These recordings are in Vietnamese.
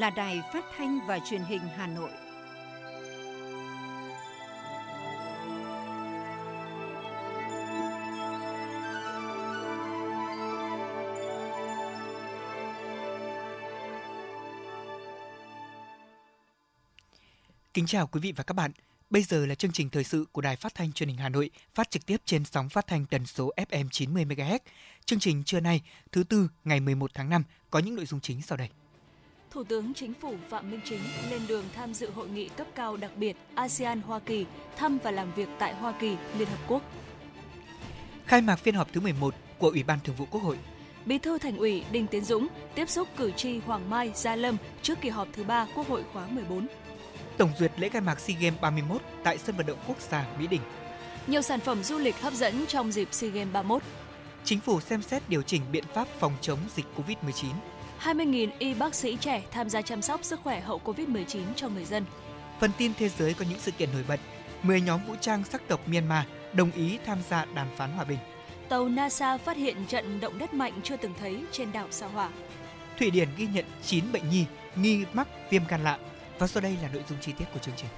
Là đài phát thanh và truyền hình Hà Nội. Kính chào quý vị và các bạn. Bây giờ là chương trình thời sự của Đài Phát thanh Truyền hình Hà Nội, phát trực tiếp trên sóng phát thanh tần số FM 90 MHz. Chương trình trưa nay, thứ tư, ngày 11 tháng 5 có những nội dung chính sau đây. Thủ tướng Chính phủ Phạm Minh Chính lên đường tham dự hội nghị cấp cao đặc biệt ASEAN Hoa Kỳ, thăm và làm việc tại Hoa Kỳ, Liên Hợp Quốc. Khai mạc phiên họp thứ 11 của Ủy ban Thường vụ Quốc hội. Bí thư Thành ủy Đinh Tiến Dũng tiếp xúc cử tri Hoàng Mai, Gia Lâm trước kỳ họp thứ 3 Quốc hội khóa 14 tổng duyệt lễ khai mạc SEA Games 31 tại sân vận động quốc gia Mỹ Đình. Nhiều sản phẩm du lịch hấp dẫn trong dịp SEA Games 31. Chính phủ xem xét điều chỉnh biện pháp phòng chống dịch COVID-19. 20.000 y bác sĩ trẻ tham gia chăm sóc sức khỏe hậu COVID-19 cho người dân. Phần tin thế giới có những sự kiện nổi bật. 10 nhóm vũ trang sắc tộc Myanmar đồng ý tham gia đàm phán hòa bình. Tàu NASA phát hiện trận động đất mạnh chưa từng thấy trên đảo Sao Hỏa. Thụy Điển ghi nhận 9 bệnh nhi nghi mắc viêm gan lạ và sau đây là nội dung chi tiết của chương trình.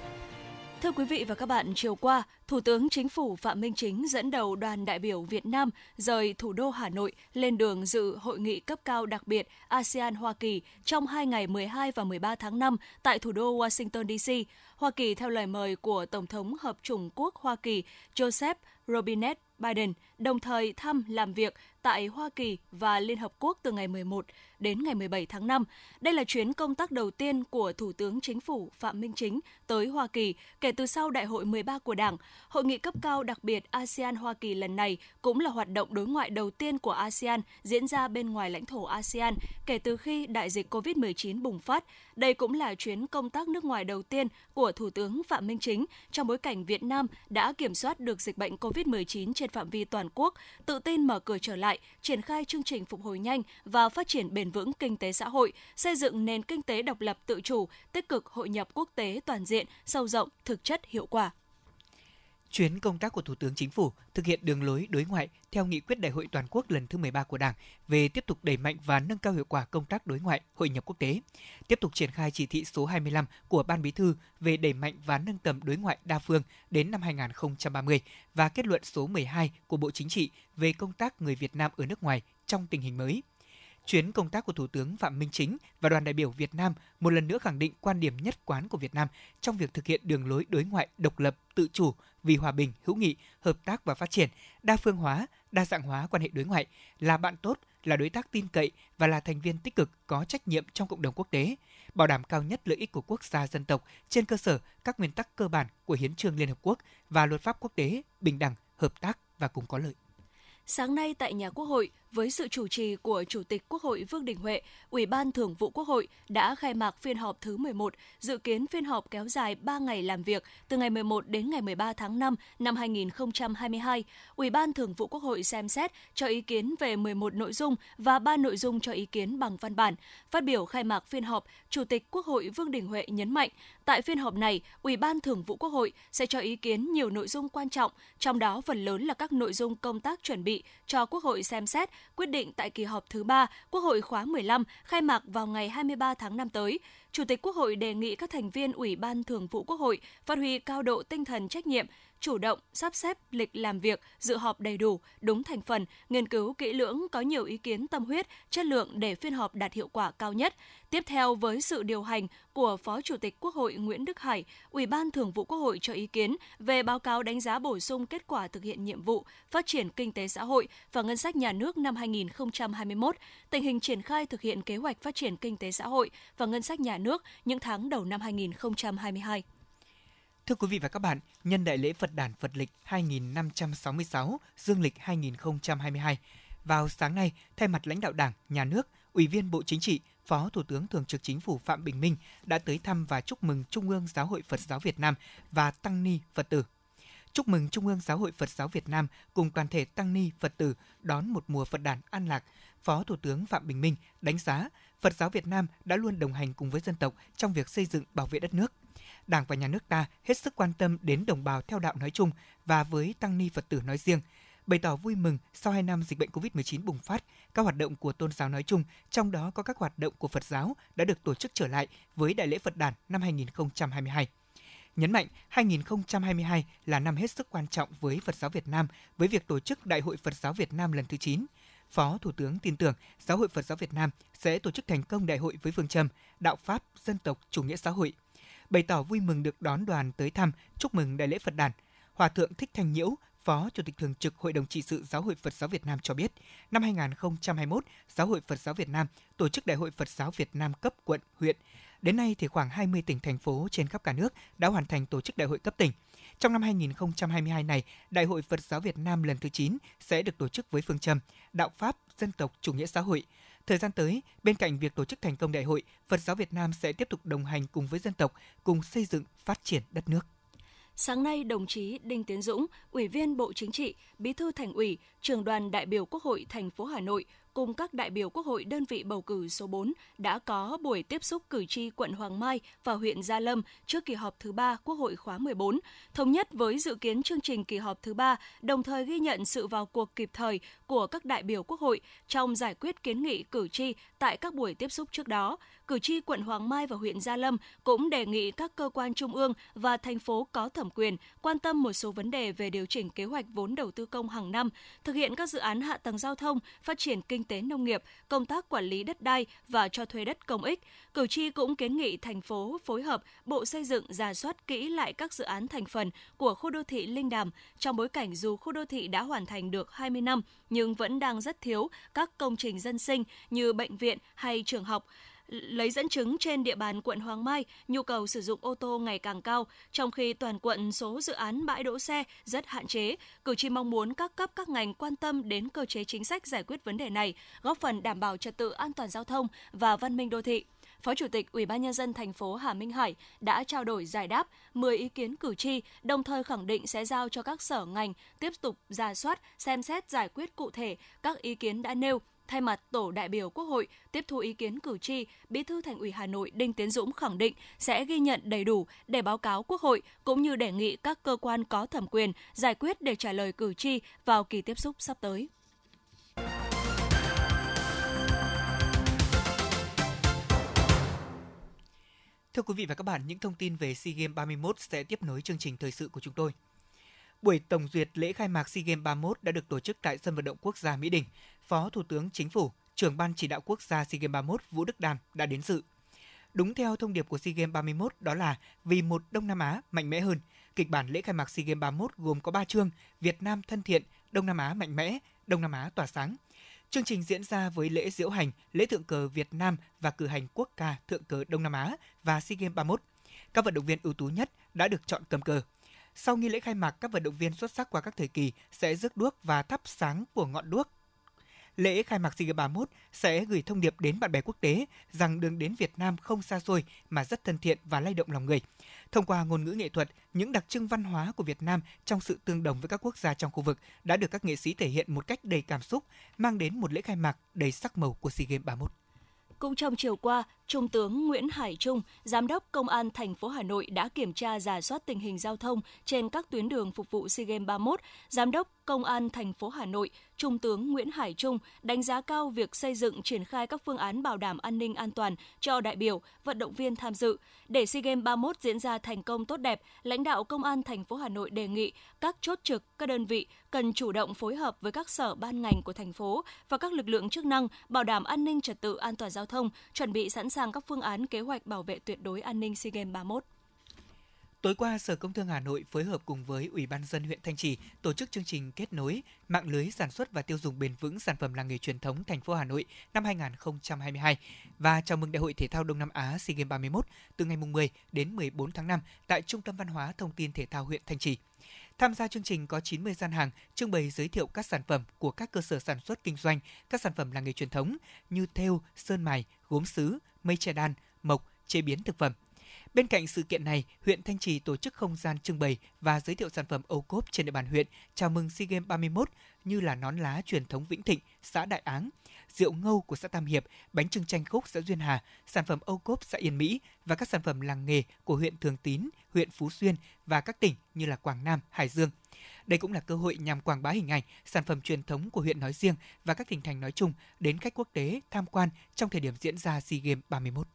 Thưa quý vị và các bạn, chiều qua, Thủ tướng Chính phủ Phạm Minh Chính dẫn đầu đoàn đại biểu Việt Nam rời thủ đô Hà Nội lên đường dự hội nghị cấp cao đặc biệt ASEAN Hoa Kỳ trong hai ngày 12 và 13 tháng 5 tại thủ đô Washington DC. Hoa Kỳ theo lời mời của Tổng thống Hợp chủng quốc Hoa Kỳ Joseph Robinette Biden, đồng thời thăm, làm việc tại Hoa Kỳ và Liên Hợp Quốc từ ngày 11 đến ngày 17 tháng 5. Đây là chuyến công tác đầu tiên của Thủ tướng Chính phủ Phạm Minh Chính tới Hoa Kỳ kể từ sau Đại hội 13 của Đảng. Hội nghị cấp cao đặc biệt ASEAN-Hoa Kỳ lần này cũng là hoạt động đối ngoại đầu tiên của ASEAN diễn ra bên ngoài lãnh thổ ASEAN kể từ khi đại dịch COVID-19 bùng phát. Đây cũng là chuyến công tác nước ngoài đầu tiên của Thủ tướng Phạm Minh Chính trong bối cảnh Việt Nam đã kiểm soát được dịch bệnh COVID-19 trên phạm vi toàn quốc, tự tin mở cửa trở lại, triển khai chương trình phục hồi nhanh và phát triển bền vững kinh tế xã hội, xây dựng nền kinh tế độc lập tự chủ, tích cực hội nhập quốc tế toàn diện, sâu rộng, thực chất hiệu quả. Chuyến công tác của Thủ tướng Chính phủ thực hiện đường lối đối ngoại theo nghị quyết Đại hội toàn quốc lần thứ 13 của Đảng về tiếp tục đẩy mạnh và nâng cao hiệu quả công tác đối ngoại, hội nhập quốc tế, tiếp tục triển khai chỉ thị số 25 của Ban Bí thư về đẩy mạnh và nâng tầm đối ngoại đa phương đến năm 2030 và kết luận số 12 của Bộ Chính trị về công tác người Việt Nam ở nước ngoài trong tình hình mới chuyến công tác của Thủ tướng Phạm Minh Chính và đoàn đại biểu Việt Nam một lần nữa khẳng định quan điểm nhất quán của Việt Nam trong việc thực hiện đường lối đối ngoại độc lập, tự chủ, vì hòa bình, hữu nghị, hợp tác và phát triển, đa phương hóa, đa dạng hóa quan hệ đối ngoại, là bạn tốt, là đối tác tin cậy và là thành viên tích cực có trách nhiệm trong cộng đồng quốc tế, bảo đảm cao nhất lợi ích của quốc gia dân tộc trên cơ sở các nguyên tắc cơ bản của hiến trương Liên Hợp Quốc và luật pháp quốc tế, bình đẳng, hợp tác và cùng có lợi. Sáng nay tại nhà Quốc hội, với sự chủ trì của Chủ tịch Quốc hội Vương Đình Huệ, Ủy ban Thường vụ Quốc hội đã khai mạc phiên họp thứ 11, dự kiến phiên họp kéo dài 3 ngày làm việc từ ngày 11 đến ngày 13 tháng 5 năm 2022. Ủy ban Thường vụ Quốc hội xem xét cho ý kiến về 11 nội dung và 3 nội dung cho ý kiến bằng văn bản. Phát biểu khai mạc phiên họp, Chủ tịch Quốc hội Vương Đình Huệ nhấn mạnh, tại phiên họp này, Ủy ban Thường vụ Quốc hội sẽ cho ý kiến nhiều nội dung quan trọng, trong đó phần lớn là các nội dung công tác chuẩn bị cho Quốc hội xem xét quyết định tại kỳ họp thứ 3 Quốc hội khóa 15 khai mạc vào ngày 23 tháng 5 tới. Chủ tịch Quốc hội đề nghị các thành viên Ủy ban Thường vụ Quốc hội phát huy cao độ tinh thần trách nhiệm, chủ động sắp xếp lịch làm việc, dự họp đầy đủ, đúng thành phần, nghiên cứu kỹ lưỡng có nhiều ý kiến tâm huyết, chất lượng để phiên họp đạt hiệu quả cao nhất. Tiếp theo với sự điều hành của Phó Chủ tịch Quốc hội Nguyễn Đức Hải, Ủy ban Thường vụ Quốc hội cho ý kiến về báo cáo đánh giá bổ sung kết quả thực hiện nhiệm vụ phát triển kinh tế xã hội và ngân sách nhà nước năm 2021, tình hình triển khai thực hiện kế hoạch phát triển kinh tế xã hội và ngân sách nhà nước những tháng đầu năm 2022. Thưa quý vị và các bạn, nhân đại lễ Phật đản Phật lịch 2566, dương lịch 2022, vào sáng nay, thay mặt lãnh đạo Đảng, Nhà nước, Ủy viên Bộ Chính trị, Phó Thủ tướng Thường trực Chính phủ Phạm Bình Minh đã tới thăm và chúc mừng Trung ương Giáo hội Phật giáo Việt Nam và Tăng Ni Phật tử. Chúc mừng Trung ương Giáo hội Phật giáo Việt Nam cùng toàn thể Tăng Ni Phật tử đón một mùa Phật đản an lạc. Phó Thủ tướng Phạm Bình Minh đánh giá Phật giáo Việt Nam đã luôn đồng hành cùng với dân tộc trong việc xây dựng bảo vệ đất nước. Đảng và Nhà nước ta hết sức quan tâm đến đồng bào theo đạo nói chung và với Tăng Ni Phật tử nói riêng. bày tỏ vui mừng sau 2 năm dịch bệnh COVID-19 bùng phát, các hoạt động của tôn giáo nói chung, trong đó có các hoạt động của Phật giáo đã được tổ chức trở lại với Đại lễ Phật đàn năm 2022 nhấn mạnh 2022 là năm hết sức quan trọng với Phật giáo Việt Nam với việc tổ chức Đại hội Phật giáo Việt Nam lần thứ 9. Phó Thủ tướng tin tưởng Giáo hội Phật giáo Việt Nam sẽ tổ chức thành công đại hội với phương châm đạo pháp dân tộc chủ nghĩa xã hội. Bày tỏ vui mừng được đón đoàn tới thăm, chúc mừng đại lễ Phật đàn. Hòa thượng Thích Thanh Nhiễu, Phó Chủ tịch Thường trực Hội đồng trị sự Giáo hội Phật giáo Việt Nam cho biết, năm 2021, Giáo hội Phật giáo Việt Nam tổ chức Đại hội Phật giáo Việt Nam cấp quận, huyện. Đến nay thì khoảng 20 tỉnh thành phố trên khắp cả nước đã hoàn thành tổ chức đại hội cấp tỉnh. Trong năm 2022 này, Đại hội Phật giáo Việt Nam lần thứ 9 sẽ được tổ chức với phương châm Đạo Pháp, Dân tộc, Chủ nghĩa xã hội. Thời gian tới, bên cạnh việc tổ chức thành công đại hội, Phật giáo Việt Nam sẽ tiếp tục đồng hành cùng với dân tộc, cùng xây dựng, phát triển đất nước. Sáng nay, đồng chí Đinh Tiến Dũng, Ủy viên Bộ Chính trị, Bí thư Thành ủy, Trường đoàn đại biểu Quốc hội thành phố Hà Nội cùng các đại biểu Quốc hội đơn vị bầu cử số 4 đã có buổi tiếp xúc cử tri quận Hoàng Mai và huyện Gia Lâm trước kỳ họp thứ ba Quốc hội khóa 14, thống nhất với dự kiến chương trình kỳ họp thứ ba, đồng thời ghi nhận sự vào cuộc kịp thời của các đại biểu Quốc hội trong giải quyết kiến nghị cử tri tại các buổi tiếp xúc trước đó. Cử tri quận Hoàng Mai và huyện Gia Lâm cũng đề nghị các cơ quan trung ương và thành phố có thẩm quyền quan tâm một số vấn đề về điều chỉnh kế hoạch vốn đầu tư công hàng năm, thực hiện các dự án hạ tầng giao thông, phát triển kinh tế nông nghiệp, công tác quản lý đất đai và cho thuê đất công ích. Cử tri cũng kiến nghị thành phố phối hợp Bộ Xây dựng giả soát kỹ lại các dự án thành phần của khu đô thị Linh Đàm trong bối cảnh dù khu đô thị đã hoàn thành được 20 năm nhưng vẫn đang rất thiếu các công trình dân sinh như bệnh viện hay trường học lấy dẫn chứng trên địa bàn quận Hoàng Mai, nhu cầu sử dụng ô tô ngày càng cao, trong khi toàn quận số dự án bãi đỗ xe rất hạn chế. Cử tri mong muốn các cấp các ngành quan tâm đến cơ chế chính sách giải quyết vấn đề này, góp phần đảm bảo trật tự an toàn giao thông và văn minh đô thị. Phó Chủ tịch Ủy ban nhân dân thành phố Hà Minh Hải đã trao đổi giải đáp 10 ý kiến cử tri, đồng thời khẳng định sẽ giao cho các sở ngành tiếp tục ra soát, xem xét giải quyết cụ thể các ý kiến đã nêu Thay mặt tổ đại biểu Quốc hội tiếp thu ý kiến cử tri, Bí thư Thành ủy Hà Nội Đinh Tiến Dũng khẳng định sẽ ghi nhận đầy đủ để báo cáo Quốc hội cũng như đề nghị các cơ quan có thẩm quyền giải quyết để trả lời cử tri vào kỳ tiếp xúc sắp tới. Thưa quý vị và các bạn, những thông tin về SEA Games 31 sẽ tiếp nối chương trình thời sự của chúng tôi. Buổi tổng duyệt lễ khai mạc SEA Games 31 đã được tổ chức tại sân vận động quốc gia Mỹ Đình. Phó Thủ tướng Chính phủ, trưởng ban chỉ đạo quốc gia SEA Games 31 Vũ Đức Đàm đã đến dự. Đúng theo thông điệp của SEA Games 31 đó là vì một Đông Nam Á mạnh mẽ hơn. Kịch bản lễ khai mạc SEA Games 31 gồm có 3 chương: Việt Nam thân thiện, Đông Nam Á mạnh mẽ, Đông Nam Á tỏa sáng. Chương trình diễn ra với lễ diễu hành, lễ thượng cờ Việt Nam và cử hành quốc ca thượng cờ Đông Nam Á và SEA Games 31. Các vận động viên ưu tú nhất đã được chọn cầm cờ. Sau nghi lễ khai mạc, các vận động viên xuất sắc qua các thời kỳ sẽ rước đuốc và thắp sáng của ngọn đuốc lễ khai mạc SEA Games 31 sẽ gửi thông điệp đến bạn bè quốc tế rằng đường đến Việt Nam không xa xôi mà rất thân thiện và lay động lòng người. Thông qua ngôn ngữ nghệ thuật, những đặc trưng văn hóa của Việt Nam trong sự tương đồng với các quốc gia trong khu vực đã được các nghệ sĩ thể hiện một cách đầy cảm xúc, mang đến một lễ khai mạc đầy sắc màu của SEA Games 31. Cũng trong chiều qua, Trung tướng Nguyễn Hải Trung, Giám đốc Công an thành phố Hà Nội đã kiểm tra giả soát tình hình giao thông trên các tuyến đường phục vụ SEA Games 31. Giám đốc Công an thành phố Hà Nội, Trung tướng Nguyễn Hải Trung đánh giá cao việc xây dựng triển khai các phương án bảo đảm an ninh an toàn cho đại biểu, vận động viên tham dự. Để SEA Games 31 diễn ra thành công tốt đẹp, lãnh đạo Công an thành phố Hà Nội đề nghị các chốt trực, các đơn vị cần chủ động phối hợp với các sở ban ngành của thành phố và các lực lượng chức năng bảo đảm an ninh trật tự an toàn giao thông, chuẩn bị sẵn sàng các phương án kế hoạch bảo vệ tuyệt đối an ninh SEA Games 31. Tối qua, Sở Công Thương Hà Nội phối hợp cùng với Ủy ban dân huyện Thanh Trì tổ chức chương trình kết nối mạng lưới sản xuất và tiêu dùng bền vững sản phẩm làng nghề truyền thống thành phố Hà Nội năm 2022 và chào mừng Đại hội thể thao Đông Nam Á SEA Games 31 từ ngày 10 đến 14 tháng 5 tại Trung tâm Văn hóa Thông tin Thể thao huyện Thanh Trì. Tham gia chương trình có 90 gian hàng trưng bày giới thiệu các sản phẩm của các cơ sở sản xuất kinh doanh, các sản phẩm làng nghề truyền thống như thêu, sơn mài, gốm sứ, mây che đan, mộc, chế biến thực phẩm. Bên cạnh sự kiện này, huyện Thanh Trì tổ chức không gian trưng bày và giới thiệu sản phẩm ô cốp trên địa bàn huyện chào mừng SEA Games 31 như là nón lá truyền thống Vĩnh Thịnh, xã Đại Áng, rượu ngâu của xã Tam Hiệp, bánh trưng chanh khúc xã Duyên Hà, sản phẩm Âu Cốp xã Yên Mỹ và các sản phẩm làng nghề của huyện Thường Tín, huyện Phú Xuyên và các tỉnh như là Quảng Nam, Hải Dương. Đây cũng là cơ hội nhằm quảng bá hình ảnh, sản phẩm truyền thống của huyện nói riêng và các tỉnh thành nói chung đến khách quốc tế tham quan trong thời điểm diễn ra SEA Games 31.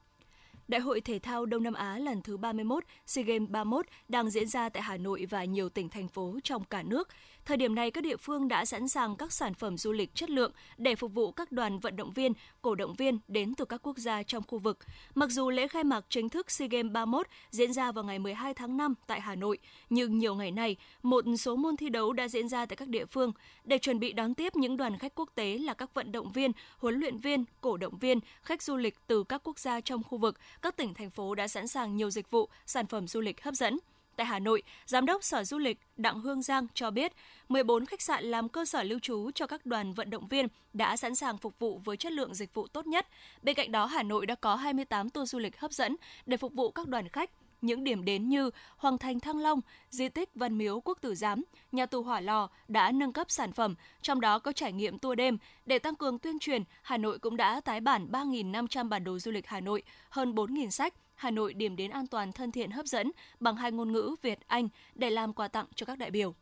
Đại hội thể thao Đông Nam Á lần thứ 31, SEA Games 31 đang diễn ra tại Hà Nội và nhiều tỉnh thành phố trong cả nước. Thời điểm này, các địa phương đã sẵn sàng các sản phẩm du lịch chất lượng để phục vụ các đoàn vận động viên, cổ động viên đến từ các quốc gia trong khu vực. Mặc dù lễ khai mạc chính thức SEA Games 31 diễn ra vào ngày 12 tháng 5 tại Hà Nội, nhưng nhiều ngày này, một số môn thi đấu đã diễn ra tại các địa phương. Để chuẩn bị đón tiếp những đoàn khách quốc tế là các vận động viên, huấn luyện viên, cổ động viên, khách du lịch từ các quốc gia trong khu vực, các tỉnh thành phố đã sẵn sàng nhiều dịch vụ, sản phẩm du lịch hấp dẫn. Tại Hà Nội, Giám đốc Sở Du lịch Đặng Hương Giang cho biết, 14 khách sạn làm cơ sở lưu trú cho các đoàn vận động viên đã sẵn sàng phục vụ với chất lượng dịch vụ tốt nhất. Bên cạnh đó, Hà Nội đã có 28 tour du lịch hấp dẫn để phục vụ các đoàn khách những điểm đến như Hoàng thành Thăng Long, di tích Văn Miếu Quốc Tử Giám, nhà tù Hỏa Lò đã nâng cấp sản phẩm, trong đó có trải nghiệm tour đêm. Để tăng cường tuyên truyền, Hà Nội cũng đã tái bản 3.500 bản đồ du lịch Hà Nội, hơn 4.000 sách, Hà Nội điểm đến an toàn thân thiện hấp dẫn bằng hai ngôn ngữ Việt Anh để làm quà tặng cho các đại biểu.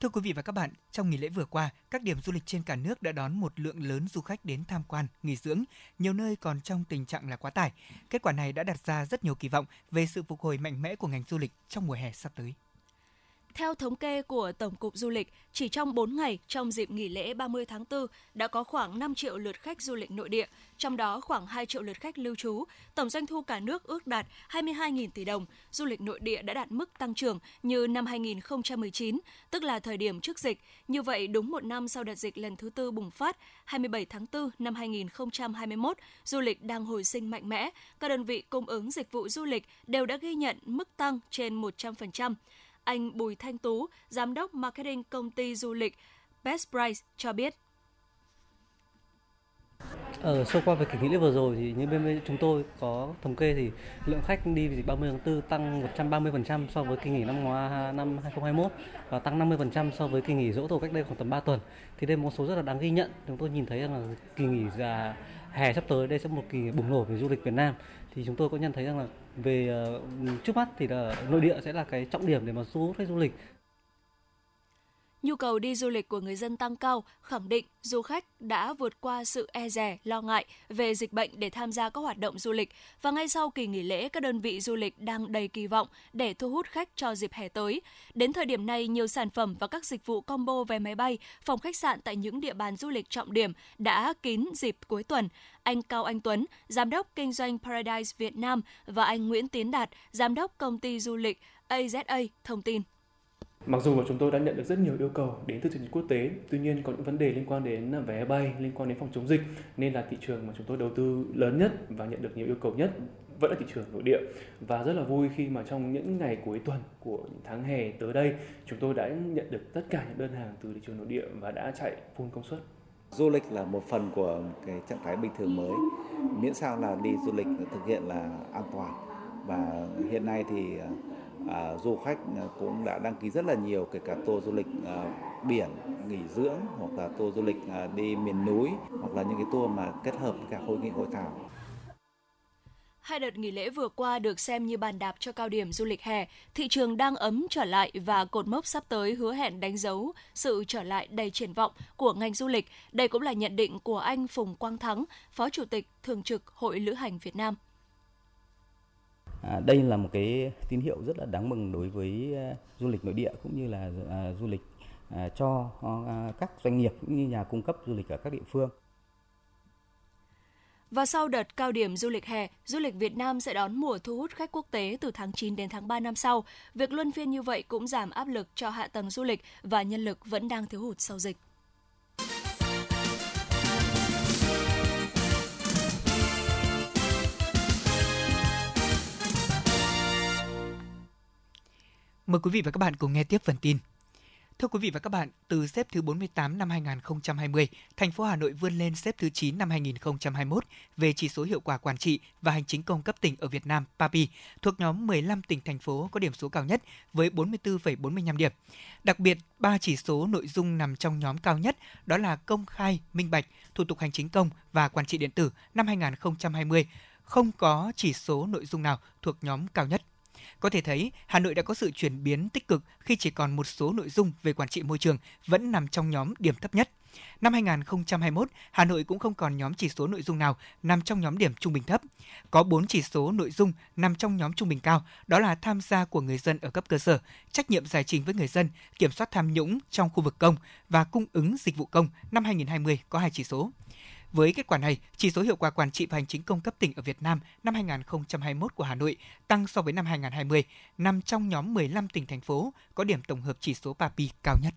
Thưa quý vị và các bạn, trong nghỉ lễ vừa qua, các điểm du lịch trên cả nước đã đón một lượng lớn du khách đến tham quan, nghỉ dưỡng, nhiều nơi còn trong tình trạng là quá tải. Kết quả này đã đặt ra rất nhiều kỳ vọng về sự phục hồi mạnh mẽ của ngành du lịch trong mùa hè sắp tới. Theo thống kê của Tổng cục Du lịch, chỉ trong 4 ngày trong dịp nghỉ lễ 30 tháng 4 đã có khoảng 5 triệu lượt khách du lịch nội địa, trong đó khoảng 2 triệu lượt khách lưu trú. Tổng doanh thu cả nước ước đạt 22.000 tỷ đồng. Du lịch nội địa đã đạt mức tăng trưởng như năm 2019, tức là thời điểm trước dịch. Như vậy, đúng một năm sau đợt dịch lần thứ tư bùng phát, 27 tháng 4 năm 2021, du lịch đang hồi sinh mạnh mẽ. Các đơn vị cung ứng dịch vụ du lịch đều đã ghi nhận mức tăng trên 100%. Anh Bùi Thanh Tú, giám đốc marketing công ty du lịch Best Price cho biết. Ở ờ, qua về kỳ nghỉ lễ vừa rồi thì như bên, bên chúng tôi có thống kê thì lượng khách đi dịp 30 tháng 4 tăng 130% so với kỳ nghỉ năm ngoái năm 2021 và tăng 50% so với kỳ nghỉ dỗ tổ cách đây khoảng tầm 3 tuần. Thì đây là một số rất là đáng ghi nhận. Chúng tôi nhìn thấy rằng là kỳ nghỉ già hè sắp tới đây sẽ một kỳ bùng nổ về du lịch Việt Nam thì chúng tôi có nhận thấy rằng là về uh, trước mắt thì là nội địa sẽ là cái trọng điểm để mà thu hút khách du lịch. Nhu cầu đi du lịch của người dân tăng cao, khẳng định du khách đã vượt qua sự e dè, lo ngại về dịch bệnh để tham gia các hoạt động du lịch và ngay sau kỳ nghỉ lễ các đơn vị du lịch đang đầy kỳ vọng để thu hút khách cho dịp hè tới. Đến thời điểm này, nhiều sản phẩm và các dịch vụ combo vé máy bay, phòng khách sạn tại những địa bàn du lịch trọng điểm đã kín dịp cuối tuần. Anh Cao Anh Tuấn, giám đốc kinh doanh Paradise Việt Nam và anh Nguyễn Tiến Đạt, giám đốc công ty du lịch AZA thông tin. Mặc dù là chúng tôi đã nhận được rất nhiều yêu cầu đến từ thị trường quốc tế, tuy nhiên có những vấn đề liên quan đến vé bay, liên quan đến phòng chống dịch nên là thị trường mà chúng tôi đầu tư lớn nhất và nhận được nhiều yêu cầu nhất vẫn là thị trường nội địa và rất là vui khi mà trong những ngày cuối tuần của những tháng hè tới đây chúng tôi đã nhận được tất cả những đơn hàng từ thị trường nội địa và đã chạy full công suất. Du lịch là một phần của cái trạng thái bình thường mới, miễn sao là đi du lịch thực hiện là an toàn và hiện nay thì à, à, du khách à, cũng đã đăng ký rất là nhiều kể cả tour du lịch à, biển nghỉ dưỡng hoặc là tour du lịch à, đi miền núi hoặc là những cái tour mà kết hợp với cả hội nghị hội thảo Hai đợt nghỉ lễ vừa qua được xem như bàn đạp cho cao điểm du lịch hè, thị trường đang ấm trở lại và cột mốc sắp tới hứa hẹn đánh dấu sự trở lại đầy triển vọng của ngành du lịch. Đây cũng là nhận định của anh Phùng Quang Thắng, Phó Chủ tịch Thường trực Hội Lữ hành Việt Nam. À, đây là một cái tín hiệu rất là đáng mừng đối với à, du lịch nội địa cũng như là à, du lịch à, cho các doanh nghiệp cũng như nhà cung cấp du lịch ở các địa phương. Và sau đợt cao điểm du lịch hè, du lịch Việt Nam sẽ đón mùa thu hút khách quốc tế từ tháng 9 đến tháng 3 năm sau. Việc luân phiên như vậy cũng giảm áp lực cho hạ tầng du lịch và nhân lực vẫn đang thiếu hụt sau dịch. Mời quý vị và các bạn cùng nghe tiếp phần tin. Thưa quý vị và các bạn, từ xếp thứ 48 năm 2020, thành phố Hà Nội vươn lên xếp thứ 9 năm 2021 về chỉ số hiệu quả quản trị và hành chính công cấp tỉnh ở Việt Nam PAPI, thuộc nhóm 15 tỉnh thành phố có điểm số cao nhất với 44,45 điểm. Đặc biệt, ba chỉ số nội dung nằm trong nhóm cao nhất đó là công khai, minh bạch, thủ tục hành chính công và quản trị điện tử năm 2020 không có chỉ số nội dung nào thuộc nhóm cao nhất. Có thể thấy, Hà Nội đã có sự chuyển biến tích cực khi chỉ còn một số nội dung về quản trị môi trường vẫn nằm trong nhóm điểm thấp nhất. Năm 2021, Hà Nội cũng không còn nhóm chỉ số nội dung nào nằm trong nhóm điểm trung bình thấp. Có 4 chỉ số nội dung nằm trong nhóm trung bình cao, đó là tham gia của người dân ở cấp cơ sở, trách nhiệm giải trình với người dân, kiểm soát tham nhũng trong khu vực công và cung ứng dịch vụ công năm 2020 có hai chỉ số. Với kết quả này, chỉ số hiệu quả quản trị và hành chính công cấp tỉnh ở Việt Nam năm 2021 của Hà Nội tăng so với năm 2020, nằm trong nhóm 15 tỉnh thành phố có điểm tổng hợp chỉ số PAPI cao nhất.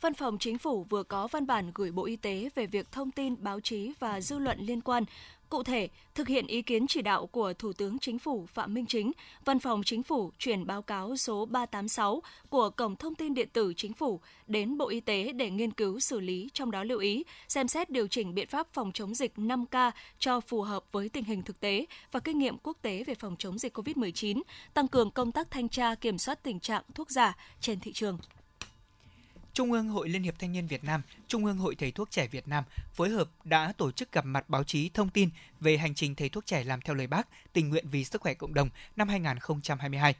Văn phòng Chính phủ vừa có văn bản gửi Bộ Y tế về việc thông tin báo chí và dư luận liên quan Cụ thể, thực hiện ý kiến chỉ đạo của Thủ tướng Chính phủ Phạm Minh Chính, Văn phòng Chính phủ chuyển báo cáo số 386 của Cổng Thông tin Điện tử Chính phủ đến Bộ Y tế để nghiên cứu xử lý, trong đó lưu ý xem xét điều chỉnh biện pháp phòng chống dịch 5K cho phù hợp với tình hình thực tế và kinh nghiệm quốc tế về phòng chống dịch COVID-19, tăng cường công tác thanh tra kiểm soát tình trạng thuốc giả trên thị trường. Trung ương Hội Liên hiệp Thanh niên Việt Nam, Trung ương Hội Thầy thuốc trẻ Việt Nam phối hợp đã tổ chức gặp mặt báo chí thông tin về hành trình thầy thuốc trẻ làm theo lời Bác, tình nguyện vì sức khỏe cộng đồng năm 2022.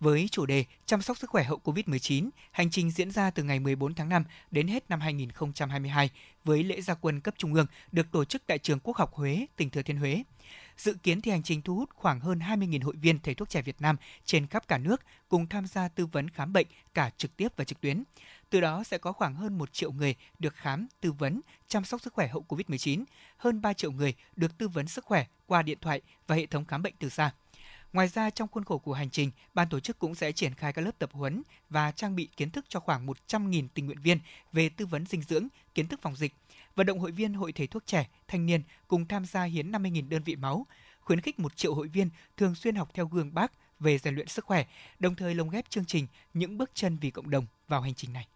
Với chủ đề chăm sóc sức khỏe hậu Covid-19, hành trình diễn ra từ ngày 14 tháng 5 đến hết năm 2022 với lễ gia quân cấp trung ương được tổ chức tại trường Quốc học Huế, tỉnh Thừa Thiên Huế. Dự kiến thì hành trình thu hút khoảng hơn 20.000 hội viên thầy thuốc trẻ Việt Nam trên khắp cả nước cùng tham gia tư vấn khám bệnh cả trực tiếp và trực tuyến. Từ đó sẽ có khoảng hơn 1 triệu người được khám, tư vấn, chăm sóc sức khỏe hậu COVID-19, hơn 3 triệu người được tư vấn sức khỏe qua điện thoại và hệ thống khám bệnh từ xa. Ngoài ra, trong khuôn khổ của hành trình, ban tổ chức cũng sẽ triển khai các lớp tập huấn và trang bị kiến thức cho khoảng 100.000 tình nguyện viên về tư vấn dinh dưỡng, kiến thức phòng dịch, vận động hội viên Hội Thầy thuốc trẻ, thanh niên cùng tham gia hiến 50.000 đơn vị máu, khuyến khích một triệu hội viên thường xuyên học theo gương bác về rèn luyện sức khỏe, đồng thời lồng ghép chương trình những bước chân vì cộng đồng vào hành trình này.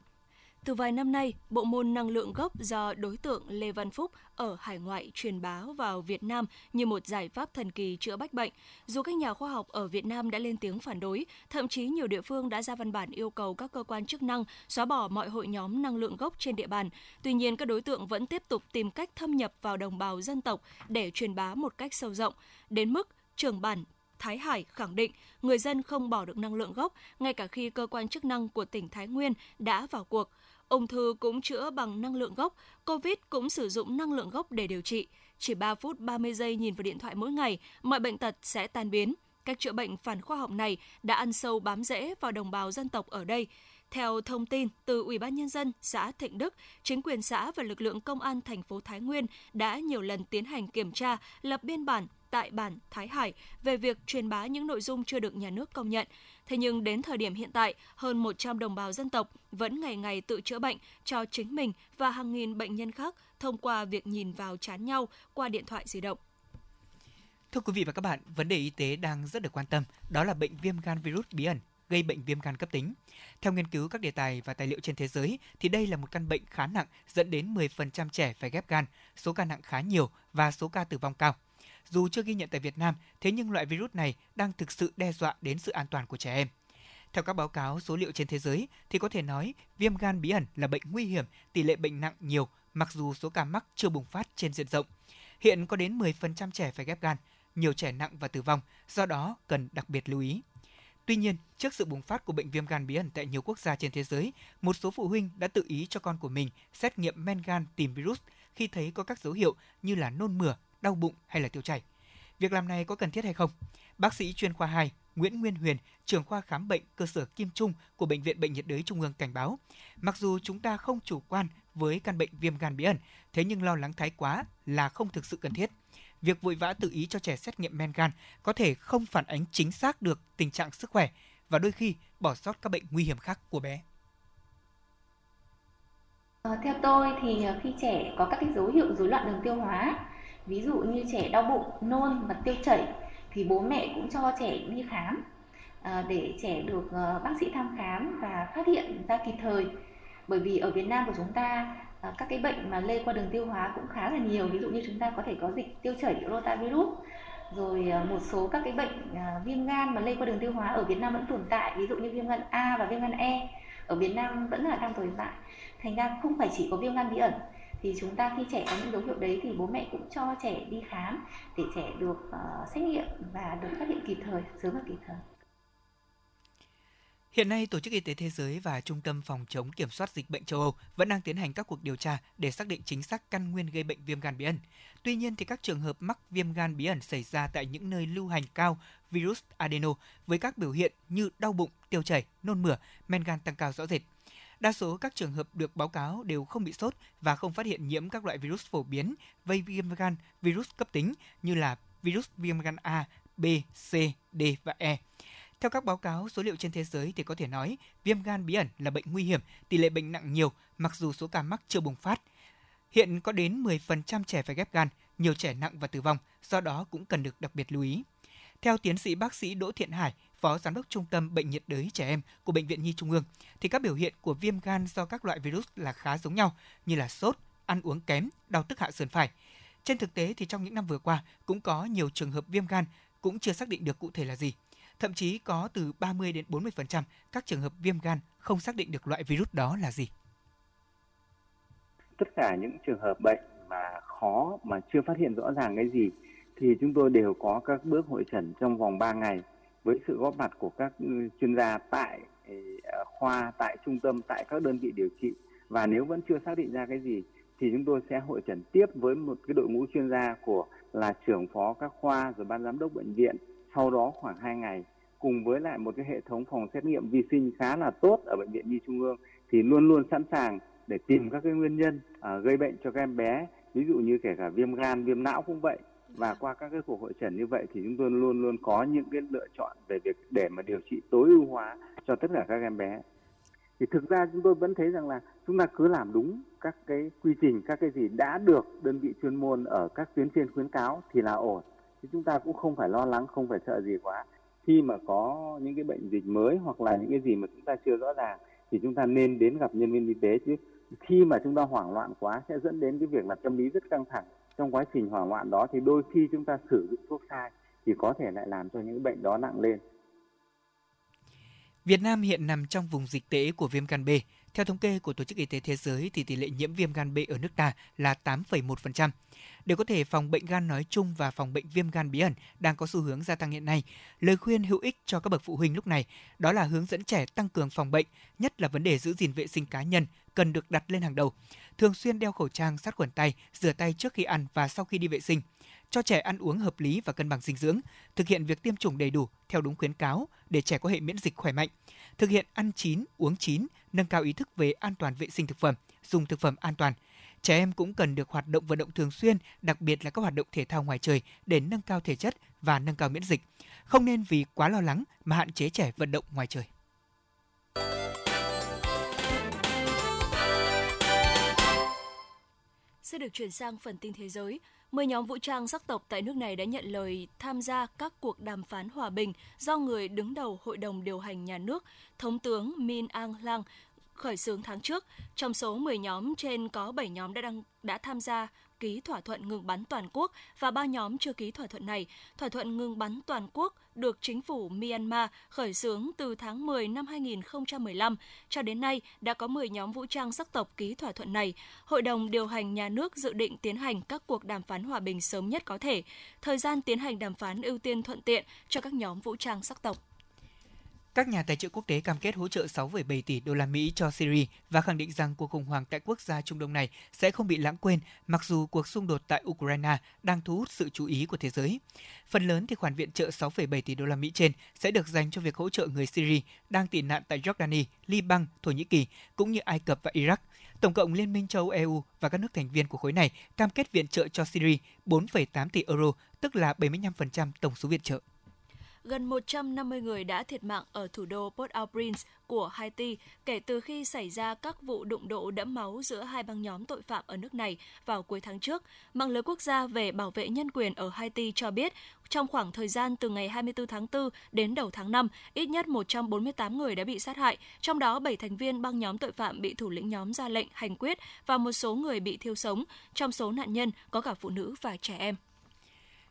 Từ vài năm nay, bộ môn năng lượng gốc do đối tượng Lê Văn Phúc ở hải ngoại truyền bá vào Việt Nam như một giải pháp thần kỳ chữa bách bệnh. Dù các nhà khoa học ở Việt Nam đã lên tiếng phản đối, thậm chí nhiều địa phương đã ra văn bản yêu cầu các cơ quan chức năng xóa bỏ mọi hội nhóm năng lượng gốc trên địa bàn. Tuy nhiên, các đối tượng vẫn tiếp tục tìm cách thâm nhập vào đồng bào dân tộc để truyền bá một cách sâu rộng, đến mức trưởng bản Thái Hải khẳng định người dân không bỏ được năng lượng gốc ngay cả khi cơ quan chức năng của tỉnh Thái Nguyên đã vào cuộc. Ung thư cũng chữa bằng năng lượng gốc, COVID cũng sử dụng năng lượng gốc để điều trị. Chỉ 3 phút 30 giây nhìn vào điện thoại mỗi ngày, mọi bệnh tật sẽ tan biến. Cách chữa bệnh phản khoa học này đã ăn sâu bám rễ vào đồng bào dân tộc ở đây. Theo thông tin từ Ủy ban nhân dân xã Thịnh Đức, chính quyền xã và lực lượng công an thành phố Thái Nguyên đã nhiều lần tiến hành kiểm tra, lập biên bản tại bản Thái Hải về việc truyền bá những nội dung chưa được nhà nước công nhận. Thế nhưng đến thời điểm hiện tại, hơn 100 đồng bào dân tộc vẫn ngày ngày tự chữa bệnh cho chính mình và hàng nghìn bệnh nhân khác thông qua việc nhìn vào chán nhau qua điện thoại di động. Thưa quý vị và các bạn, vấn đề y tế đang rất được quan tâm, đó là bệnh viêm gan virus bí ẩn gây bệnh viêm gan cấp tính. Theo nghiên cứu các đề tài và tài liệu trên thế giới thì đây là một căn bệnh khá nặng dẫn đến 10% trẻ phải ghép gan, số ca nặng khá nhiều và số ca tử vong cao. Dù chưa ghi nhận tại Việt Nam, thế nhưng loại virus này đang thực sự đe dọa đến sự an toàn của trẻ em. Theo các báo cáo số liệu trên thế giới thì có thể nói viêm gan bí ẩn là bệnh nguy hiểm, tỷ lệ bệnh nặng nhiều mặc dù số ca mắc chưa bùng phát trên diện rộng. Hiện có đến 10% trẻ phải ghép gan, nhiều trẻ nặng và tử vong, do đó cần đặc biệt lưu ý. Tuy nhiên, trước sự bùng phát của bệnh viêm gan bí ẩn tại nhiều quốc gia trên thế giới, một số phụ huynh đã tự ý cho con của mình xét nghiệm men gan tìm virus khi thấy có các dấu hiệu như là nôn mửa, đau bụng hay là tiêu chảy. Việc làm này có cần thiết hay không? Bác sĩ chuyên khoa 2 Nguyễn Nguyên Huyền, trưởng khoa khám bệnh cơ sở Kim Trung của Bệnh viện Bệnh nhiệt đới Trung ương cảnh báo, mặc dù chúng ta không chủ quan với căn bệnh viêm gan bí ẩn, thế nhưng lo lắng thái quá là không thực sự cần thiết. Việc vội vã tự ý cho trẻ xét nghiệm men gan có thể không phản ánh chính xác được tình trạng sức khỏe và đôi khi bỏ sót các bệnh nguy hiểm khác của bé. À, theo tôi thì khi trẻ có các cái dấu hiệu rối loạn đường tiêu hóa ví dụ như trẻ đau bụng nôn và tiêu chảy thì bố mẹ cũng cho trẻ đi khám à, để trẻ được uh, bác sĩ thăm khám và phát hiện ra kịp thời bởi vì ở Việt Nam của chúng ta à, các cái bệnh mà lây qua đường tiêu hóa cũng khá là nhiều. Ví dụ như chúng ta có thể có dịch tiêu chảy rotavirus. Rồi ờ, một số các cái bệnh à, viêm gan mà lây qua đường tiêu hóa ở Việt Nam vẫn tồn tại. Ví dụ như viêm gan A và viêm gan E ở Việt Nam vẫn là đang tồn tại. Thành ra không phải chỉ có viêm gan bí ẩn. Thì chúng ta khi trẻ có những dấu hiệu đấy thì bố mẹ cũng cho trẻ đi khám để trẻ được uh, xét nghiệm và được phát hiện kịp thời sớm và kịp thời. Hiện nay, Tổ chức Y tế Thế giới và Trung tâm Phòng chống Kiểm soát Dịch bệnh châu Âu vẫn đang tiến hành các cuộc điều tra để xác định chính xác căn nguyên gây bệnh viêm gan bí ẩn. Tuy nhiên, thì các trường hợp mắc viêm gan bí ẩn xảy ra tại những nơi lưu hành cao virus adeno với các biểu hiện như đau bụng, tiêu chảy, nôn mửa, men gan tăng cao rõ rệt. Đa số các trường hợp được báo cáo đều không bị sốt và không phát hiện nhiễm các loại virus phổ biến gây viêm gan virus cấp tính như là virus viêm gan A, B, C, D và E. Theo các báo cáo số liệu trên thế giới thì có thể nói viêm gan bí ẩn là bệnh nguy hiểm, tỷ lệ bệnh nặng nhiều mặc dù số ca mắc chưa bùng phát. Hiện có đến 10% trẻ phải ghép gan, nhiều trẻ nặng và tử vong, do đó cũng cần được đặc biệt lưu ý. Theo tiến sĩ bác sĩ Đỗ Thiện Hải, Phó Giám đốc Trung tâm Bệnh nhiệt đới trẻ em của Bệnh viện Nhi Trung ương, thì các biểu hiện của viêm gan do các loại virus là khá giống nhau như là sốt, ăn uống kém, đau tức hạ sườn phải. Trên thực tế thì trong những năm vừa qua cũng có nhiều trường hợp viêm gan cũng chưa xác định được cụ thể là gì. Thậm chí có từ 30 đến 40% các trường hợp viêm gan không xác định được loại virus đó là gì. Tất cả những trường hợp bệnh mà khó mà chưa phát hiện rõ ràng cái gì thì chúng tôi đều có các bước hội trần trong vòng 3 ngày với sự góp mặt của các ừ, chuyên gia tại ừ, à, khoa, tại trung tâm, tại các đơn vị điều trị và nếu vẫn chưa xác định ra cái gì thì chúng tôi sẽ hội trần tiếp với một cái đội ngũ chuyên gia của là trưởng phó các khoa rồi ban giám đốc bệnh viện sau đó khoảng 2 ngày cùng với lại một cái hệ thống phòng xét nghiệm vi sinh khá là tốt ở bệnh viện Nhi Trung ương thì luôn luôn sẵn sàng để tìm các cái nguyên nhân uh, gây bệnh cho các em bé. Ví dụ như kể cả viêm gan viêm não cũng vậy. Và qua các cái cuộc hội trần như vậy thì chúng tôi luôn luôn có những cái lựa chọn về việc để mà điều trị tối ưu hóa cho tất cả các em bé. Thì thực ra chúng tôi vẫn thấy rằng là chúng ta cứ làm đúng các cái quy trình các cái gì đã được đơn vị chuyên môn ở các tuyến trên khuyến cáo thì là ổn thì chúng ta cũng không phải lo lắng, không phải sợ gì quá khi mà có những cái bệnh dịch mới hoặc là những cái gì mà chúng ta chưa rõ ràng, thì chúng ta nên đến gặp nhân viên y tế chứ khi mà chúng ta hoảng loạn quá sẽ dẫn đến cái việc là tâm lý rất căng thẳng trong quá trình hoảng loạn đó thì đôi khi chúng ta sử dụng thuốc sai thì có thể lại làm cho những bệnh đó nặng lên. Việt Nam hiện nằm trong vùng dịch tễ của viêm gan B. Theo thống kê của Tổ chức Y tế Thế giới thì tỷ lệ nhiễm viêm gan B ở nước ta là 8,1%. Để có thể phòng bệnh gan nói chung và phòng bệnh viêm gan bí ẩn đang có xu hướng gia tăng hiện nay, lời khuyên hữu ích cho các bậc phụ huynh lúc này đó là hướng dẫn trẻ tăng cường phòng bệnh, nhất là vấn đề giữ gìn vệ sinh cá nhân cần được đặt lên hàng đầu. Thường xuyên đeo khẩu trang, sát khuẩn tay, rửa tay trước khi ăn và sau khi đi vệ sinh cho trẻ ăn uống hợp lý và cân bằng dinh dưỡng, thực hiện việc tiêm chủng đầy đủ theo đúng khuyến cáo để trẻ có hệ miễn dịch khỏe mạnh, thực hiện ăn chín, uống chín, nâng cao ý thức về an toàn vệ sinh thực phẩm, dùng thực phẩm an toàn, Trẻ em cũng cần được hoạt động vận động thường xuyên, đặc biệt là các hoạt động thể thao ngoài trời để nâng cao thể chất và nâng cao miễn dịch. Không nên vì quá lo lắng mà hạn chế trẻ vận động ngoài trời. Sẽ được chuyển sang phần tin thế giới. 10 nhóm vũ trang sắc tộc tại nước này đã nhận lời tham gia các cuộc đàm phán hòa bình do người đứng đầu Hội đồng điều hành nhà nước, Thống tướng Min Aung Hlaing khởi xướng tháng trước. Trong số 10 nhóm trên có 7 nhóm đã đăng, đã tham gia ký thỏa thuận ngừng bắn toàn quốc và ba nhóm chưa ký thỏa thuận này. Thỏa thuận ngừng bắn toàn quốc được chính phủ Myanmar khởi xướng từ tháng 10 năm 2015. Cho đến nay, đã có 10 nhóm vũ trang sắc tộc ký thỏa thuận này. Hội đồng điều hành nhà nước dự định tiến hành các cuộc đàm phán hòa bình sớm nhất có thể. Thời gian tiến hành đàm phán ưu tiên thuận tiện cho các nhóm vũ trang sắc tộc. Các nhà tài trợ quốc tế cam kết hỗ trợ 6,7 tỷ đô la Mỹ cho Syria và khẳng định rằng cuộc khủng hoảng tại quốc gia Trung Đông này sẽ không bị lãng quên mặc dù cuộc xung đột tại Ukraine đang thu hút sự chú ý của thế giới. Phần lớn thì khoản viện trợ 6,7 tỷ đô la Mỹ trên sẽ được dành cho việc hỗ trợ người Syria đang tị nạn tại Jordani, Liban, Thổ Nhĩ Kỳ cũng như Ai Cập và Iraq. Tổng cộng Liên minh châu Âu EU và các nước thành viên của khối này cam kết viện trợ cho Syria 4,8 tỷ euro, tức là 75% tổng số viện trợ gần 150 người đã thiệt mạng ở thủ đô Port-au-Prince của Haiti kể từ khi xảy ra các vụ đụng độ đẫm máu giữa hai băng nhóm tội phạm ở nước này vào cuối tháng trước. Mạng lưới quốc gia về bảo vệ nhân quyền ở Haiti cho biết, trong khoảng thời gian từ ngày 24 tháng 4 đến đầu tháng 5, ít nhất 148 người đã bị sát hại, trong đó 7 thành viên băng nhóm tội phạm bị thủ lĩnh nhóm ra lệnh hành quyết và một số người bị thiêu sống. Trong số nạn nhân có cả phụ nữ và trẻ em.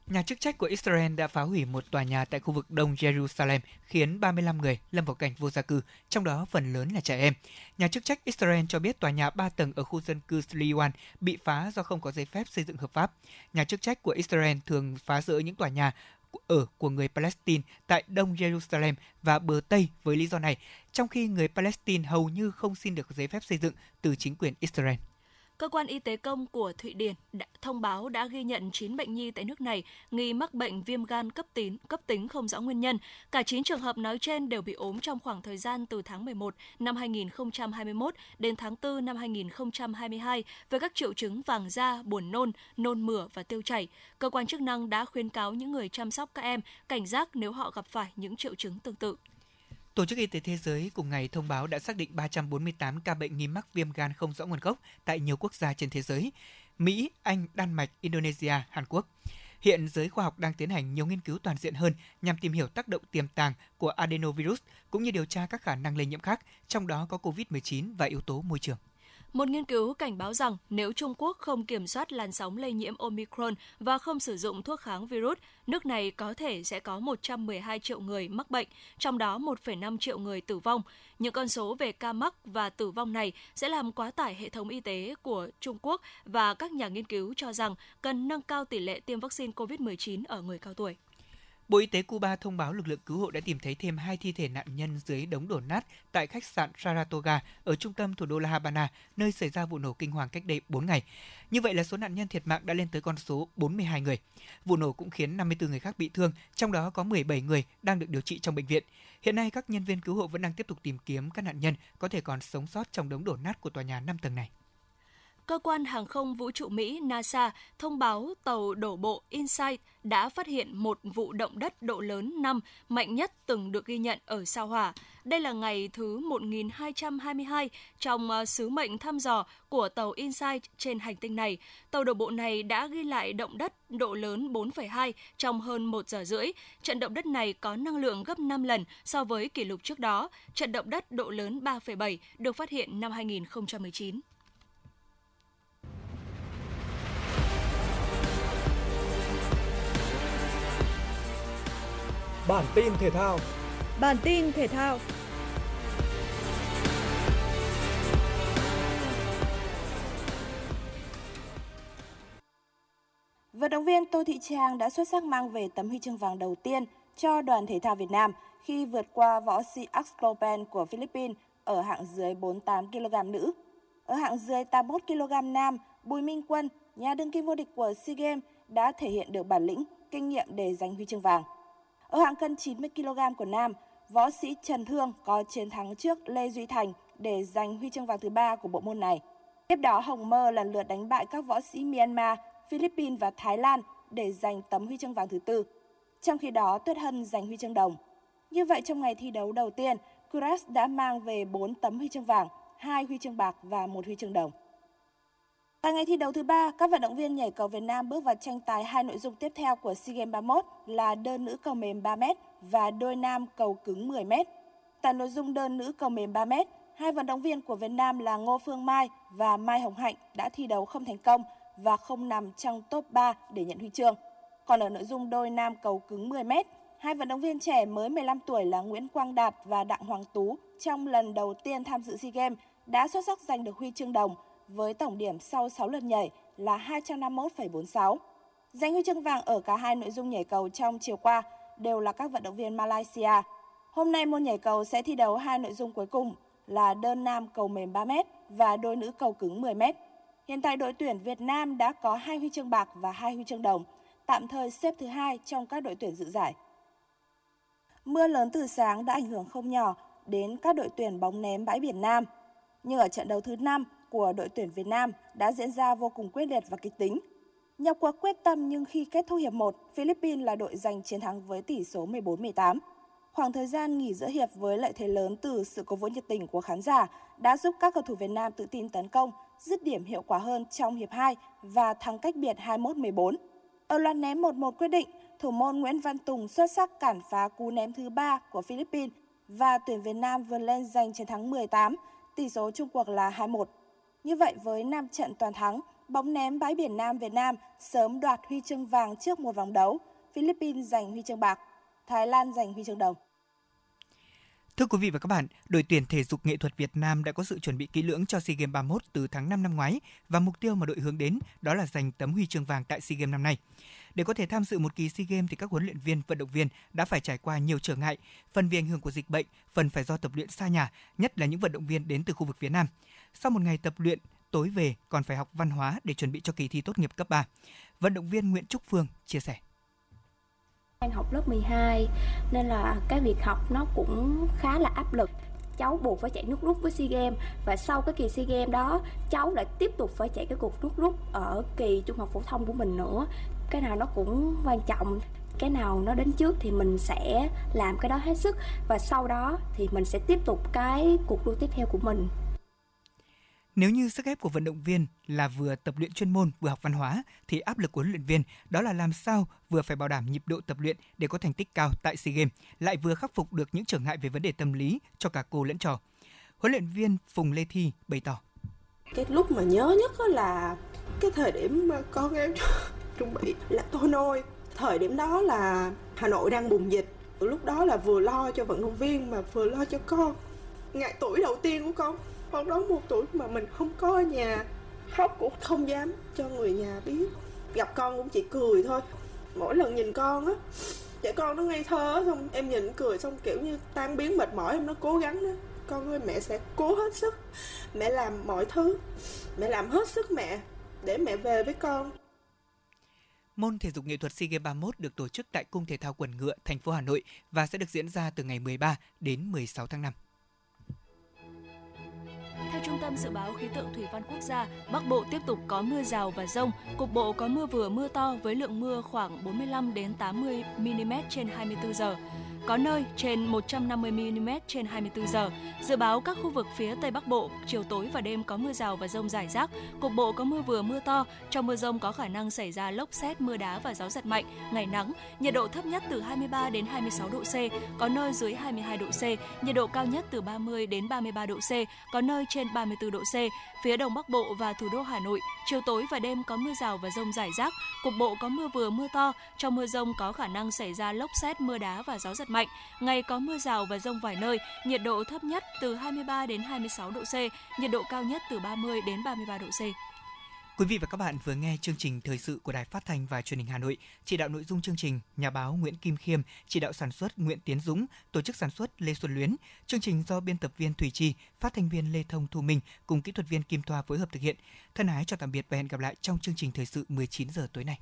Nhà chức trách của Israel đã phá hủy một tòa nhà tại khu vực Đông Jerusalem, khiến 35 người lâm vào cảnh vô gia cư, trong đó phần lớn là trẻ em. Nhà chức trách Israel cho biết tòa nhà 3 tầng ở khu dân cư Sliwan bị phá do không có giấy phép xây dựng hợp pháp. Nhà chức trách của Israel thường phá rỡ những tòa nhà ở của người Palestine tại Đông Jerusalem và bờ Tây với lý do này, trong khi người Palestine hầu như không xin được giấy phép xây dựng từ chính quyền Israel. Cơ quan y tế công của Thụy Điển đã thông báo đã ghi nhận 9 bệnh nhi tại nước này nghi mắc bệnh viêm gan cấp tính, cấp tính không rõ nguyên nhân. Cả 9 trường hợp nói trên đều bị ốm trong khoảng thời gian từ tháng 11 năm 2021 đến tháng 4 năm 2022 với các triệu chứng vàng da, buồn nôn, nôn mửa và tiêu chảy. Cơ quan chức năng đã khuyến cáo những người chăm sóc các em cảnh giác nếu họ gặp phải những triệu chứng tương tự. Tổ chức Y tế Thế giới cùng ngày thông báo đã xác định 348 ca bệnh nghi mắc viêm gan không rõ nguồn gốc tại nhiều quốc gia trên thế giới, Mỹ, Anh, Đan Mạch, Indonesia, Hàn Quốc. Hiện giới khoa học đang tiến hành nhiều nghiên cứu toàn diện hơn nhằm tìm hiểu tác động tiềm tàng của adenovirus cũng như điều tra các khả năng lây nhiễm khác, trong đó có COVID-19 và yếu tố môi trường. Một nghiên cứu cảnh báo rằng nếu Trung Quốc không kiểm soát làn sóng lây nhiễm Omicron và không sử dụng thuốc kháng virus, nước này có thể sẽ có 112 triệu người mắc bệnh, trong đó 1,5 triệu người tử vong. Những con số về ca mắc và tử vong này sẽ làm quá tải hệ thống y tế của Trung Quốc và các nhà nghiên cứu cho rằng cần nâng cao tỷ lệ tiêm vaccine COVID-19 ở người cao tuổi. Bộ Y tế Cuba thông báo lực lượng cứu hộ đã tìm thấy thêm hai thi thể nạn nhân dưới đống đổ nát tại khách sạn Saratoga ở trung tâm thủ đô La Habana, nơi xảy ra vụ nổ kinh hoàng cách đây 4 ngày. Như vậy là số nạn nhân thiệt mạng đã lên tới con số 42 người. Vụ nổ cũng khiến 54 người khác bị thương, trong đó có 17 người đang được điều trị trong bệnh viện. Hiện nay các nhân viên cứu hộ vẫn đang tiếp tục tìm kiếm các nạn nhân có thể còn sống sót trong đống đổ nát của tòa nhà 5 tầng này cơ quan hàng không vũ trụ Mỹ NASA thông báo tàu đổ bộ Insight đã phát hiện một vụ động đất độ lớn 5 mạnh nhất từng được ghi nhận ở sao Hỏa. Đây là ngày thứ 1222 trong ờ, sứ mệnh thăm dò của tàu Insight trên hành tinh này. Tàu đổ bộ này đã ghi lại động đất độ lớn 4,2 trong hơn 1 giờ rưỡi. Trận động đất này có năng lượng gấp 5 lần so với kỷ lục trước đó. Trận động đất độ lớn 3,7 được phát hiện năm 2019. Bản tin thể thao. Bản tin thể thao. Vận động viên Tô Thị Trang đã xuất sắc mang về tấm huy chương vàng đầu tiên cho đoàn thể thao Việt Nam khi vượt qua võ sĩ Axlopen của Philippines ở hạng dưới 48 kg nữ. Ở hạng dưới 81 kg nam, Bùi Minh Quân, nhà đương kim vô địch của SEA Games đã thể hiện được bản lĩnh, kinh nghiệm để giành huy chương vàng. Ở hạng cân 90 kg của nam, võ sĩ Trần Thương có chiến thắng trước Lê Duy Thành để giành huy chương vàng thứ ba của bộ môn này. Tiếp đó Hồng Mơ lần lượt đánh bại các võ sĩ Myanmar, Philippines và Thái Lan để giành tấm huy chương vàng thứ tư. Trong khi đó Tuyết Hân giành huy chương đồng. Như vậy trong ngày thi đấu đầu tiên, Kuras đã mang về 4 tấm huy chương vàng, 2 huy chương bạc và 1 huy chương đồng. Tại ngày thi đấu thứ ba, các vận động viên nhảy cầu Việt Nam bước vào tranh tài hai nội dung tiếp theo của SEA Games 31 là đơn nữ cầu mềm 3m và đôi nam cầu cứng 10m. Tại nội dung đơn nữ cầu mềm 3m, hai vận động viên của Việt Nam là Ngô Phương Mai và Mai Hồng Hạnh đã thi đấu không thành công và không nằm trong top 3 để nhận huy chương. Còn ở nội dung đôi nam cầu cứng 10m, hai vận động viên trẻ mới 15 tuổi là Nguyễn Quang Đạt và Đặng Hoàng Tú trong lần đầu tiên tham dự SEA Games đã xuất sắc giành được huy chương đồng với tổng điểm sau 6 lượt nhảy là 251,46. Giành huy chương vàng ở cả hai nội dung nhảy cầu trong chiều qua đều là các vận động viên Malaysia. Hôm nay môn nhảy cầu sẽ thi đấu hai nội dung cuối cùng là đơn nam cầu mềm 3m và đôi nữ cầu cứng 10m. Hiện tại đội tuyển Việt Nam đã có hai huy chương bạc và hai huy chương đồng, tạm thời xếp thứ hai trong các đội tuyển dự giải. Mưa lớn từ sáng đã ảnh hưởng không nhỏ đến các đội tuyển bóng ném bãi biển Nam. Nhưng ở trận đấu thứ 5, của đội tuyển Việt Nam đã diễn ra vô cùng quyết liệt và kịch tính. Nhập cuộc quyết tâm nhưng khi kết thúc hiệp 1, Philippines là đội giành chiến thắng với tỷ số 14-18. Khoảng thời gian nghỉ giữa hiệp với lợi thế lớn từ sự cố vũ nhiệt tình của khán giả đã giúp các cầu thủ Việt Nam tự tin tấn công, dứt điểm hiệu quả hơn trong hiệp 2 và thắng cách biệt 21-14. Ở loạt ném 1-1 quyết định, thủ môn Nguyễn Văn Tùng xuất sắc cản phá cú ném thứ 3 của Philippines và tuyển Việt Nam vươn lên giành chiến thắng 18, tỷ số chung cuộc là 21. Như vậy với 5 trận toàn thắng, bóng ném bãi biển Nam Việt Nam sớm đoạt huy chương vàng trước một vòng đấu, Philippines giành huy chương bạc, Thái Lan giành huy chương đồng. Thưa quý vị và các bạn, đội tuyển thể dục nghệ thuật Việt Nam đã có sự chuẩn bị kỹ lưỡng cho SEA Games 31 từ tháng 5 năm ngoái và mục tiêu mà đội hướng đến đó là giành tấm huy chương vàng tại SEA Games năm nay. Để có thể tham dự một kỳ SEA Games thì các huấn luyện viên, vận động viên đã phải trải qua nhiều trở ngại, phần vì ảnh hưởng của dịch bệnh, phần phải do tập luyện xa nhà, nhất là những vận động viên đến từ khu vực phía Nam. Sau một ngày tập luyện, tối về còn phải học văn hóa để chuẩn bị cho kỳ thi tốt nghiệp cấp 3. Vận động viên Nguyễn Trúc Phương chia sẻ. Đang học lớp 12 nên là cái việc học nó cũng khá là áp lực. Cháu buộc phải chạy nước rút với SEA Games và sau cái kỳ SEA Games đó cháu lại tiếp tục phải chạy cái cuộc nước rút ở kỳ trung học phổ thông của mình nữa. Cái nào nó cũng quan trọng cái nào nó đến trước thì mình sẽ làm cái đó hết sức và sau đó thì mình sẽ tiếp tục cái cuộc đua tiếp theo của mình nếu như sức ép của vận động viên là vừa tập luyện chuyên môn vừa học văn hóa thì áp lực của huấn luyện viên đó là làm sao vừa phải bảo đảm nhịp độ tập luyện để có thành tích cao tại SEA Games, lại vừa khắc phục được những trở ngại về vấn đề tâm lý cho cả cô lẫn trò. Huấn luyện viên Phùng Lê Thi bày tỏ: Cái lúc mà nhớ nhất là cái thời điểm mà con em chuẩn bị là tôi nôi. Thời điểm đó là Hà Nội đang bùng dịch. Lúc đó là vừa lo cho vận động viên mà vừa lo cho con. Ngày tuổi đầu tiên của con con đó một tuổi mà mình không có ở nhà khóc cũng không dám cho người nhà biết. Gặp con cũng chỉ cười thôi. Mỗi lần nhìn con á trẻ con nó ngây thơ xong em nhìn cười xong kiểu như tan biến mệt mỏi em nó cố gắng đó. Con ơi mẹ sẽ cố hết sức. Mẹ làm mọi thứ. Mẹ làm hết sức mẹ để mẹ về với con. Môn thể dục nghệ thuật SEA Games 31 được tổ chức tại Cung Thể thao Quần Ngựa, thành phố Hà Nội và sẽ được diễn ra từ ngày 13 đến 16 tháng 5. Theo Trung tâm Dự báo Khí tượng Thủy văn Quốc gia, Bắc Bộ tiếp tục có mưa rào và rông, cục bộ có mưa vừa mưa to với lượng mưa khoảng 45 đến 80 mm trên 24 giờ có nơi trên 150 mm trên 24 giờ. Dự báo các khu vực phía Tây Bắc Bộ, chiều tối và đêm có mưa rào và rông rải rác, cục bộ có mưa vừa mưa to. Trong mưa rông có khả năng xảy ra lốc xét, mưa đá và gió giật mạnh, ngày nắng, nhiệt độ thấp nhất từ 23 đến 26 độ C, có nơi dưới 22 độ C, nhiệt độ cao nhất từ 30 đến 33 độ C, có nơi trên 34 độ C. Phía Đông Bắc Bộ và thủ đô Hà Nội, chiều tối và đêm có mưa rào và rông rải rác, cục bộ có mưa vừa mưa to. Trong mưa rông có khả năng xảy ra lốc xét, mưa đá và gió giật mạnh mạnh. Ngày có mưa rào và rông vài nơi, nhiệt độ thấp nhất từ 23 đến 26 độ C, nhiệt độ cao nhất từ 30 đến 33 độ C. Quý vị và các bạn vừa nghe chương trình thời sự của Đài Phát thanh và Truyền hình Hà Nội. Chỉ đạo nội dung chương trình, nhà báo Nguyễn Kim Khiêm, chỉ đạo sản xuất Nguyễn Tiến Dũng, tổ chức sản xuất Lê Xuân Luyến. Chương trình do biên tập viên Thủy Chi, phát thanh viên Lê Thông Thu Minh cùng kỹ thuật viên Kim Thoa phối hợp thực hiện. Thân ái chào tạm biệt và hẹn gặp lại trong chương trình thời sự 19 giờ tối nay.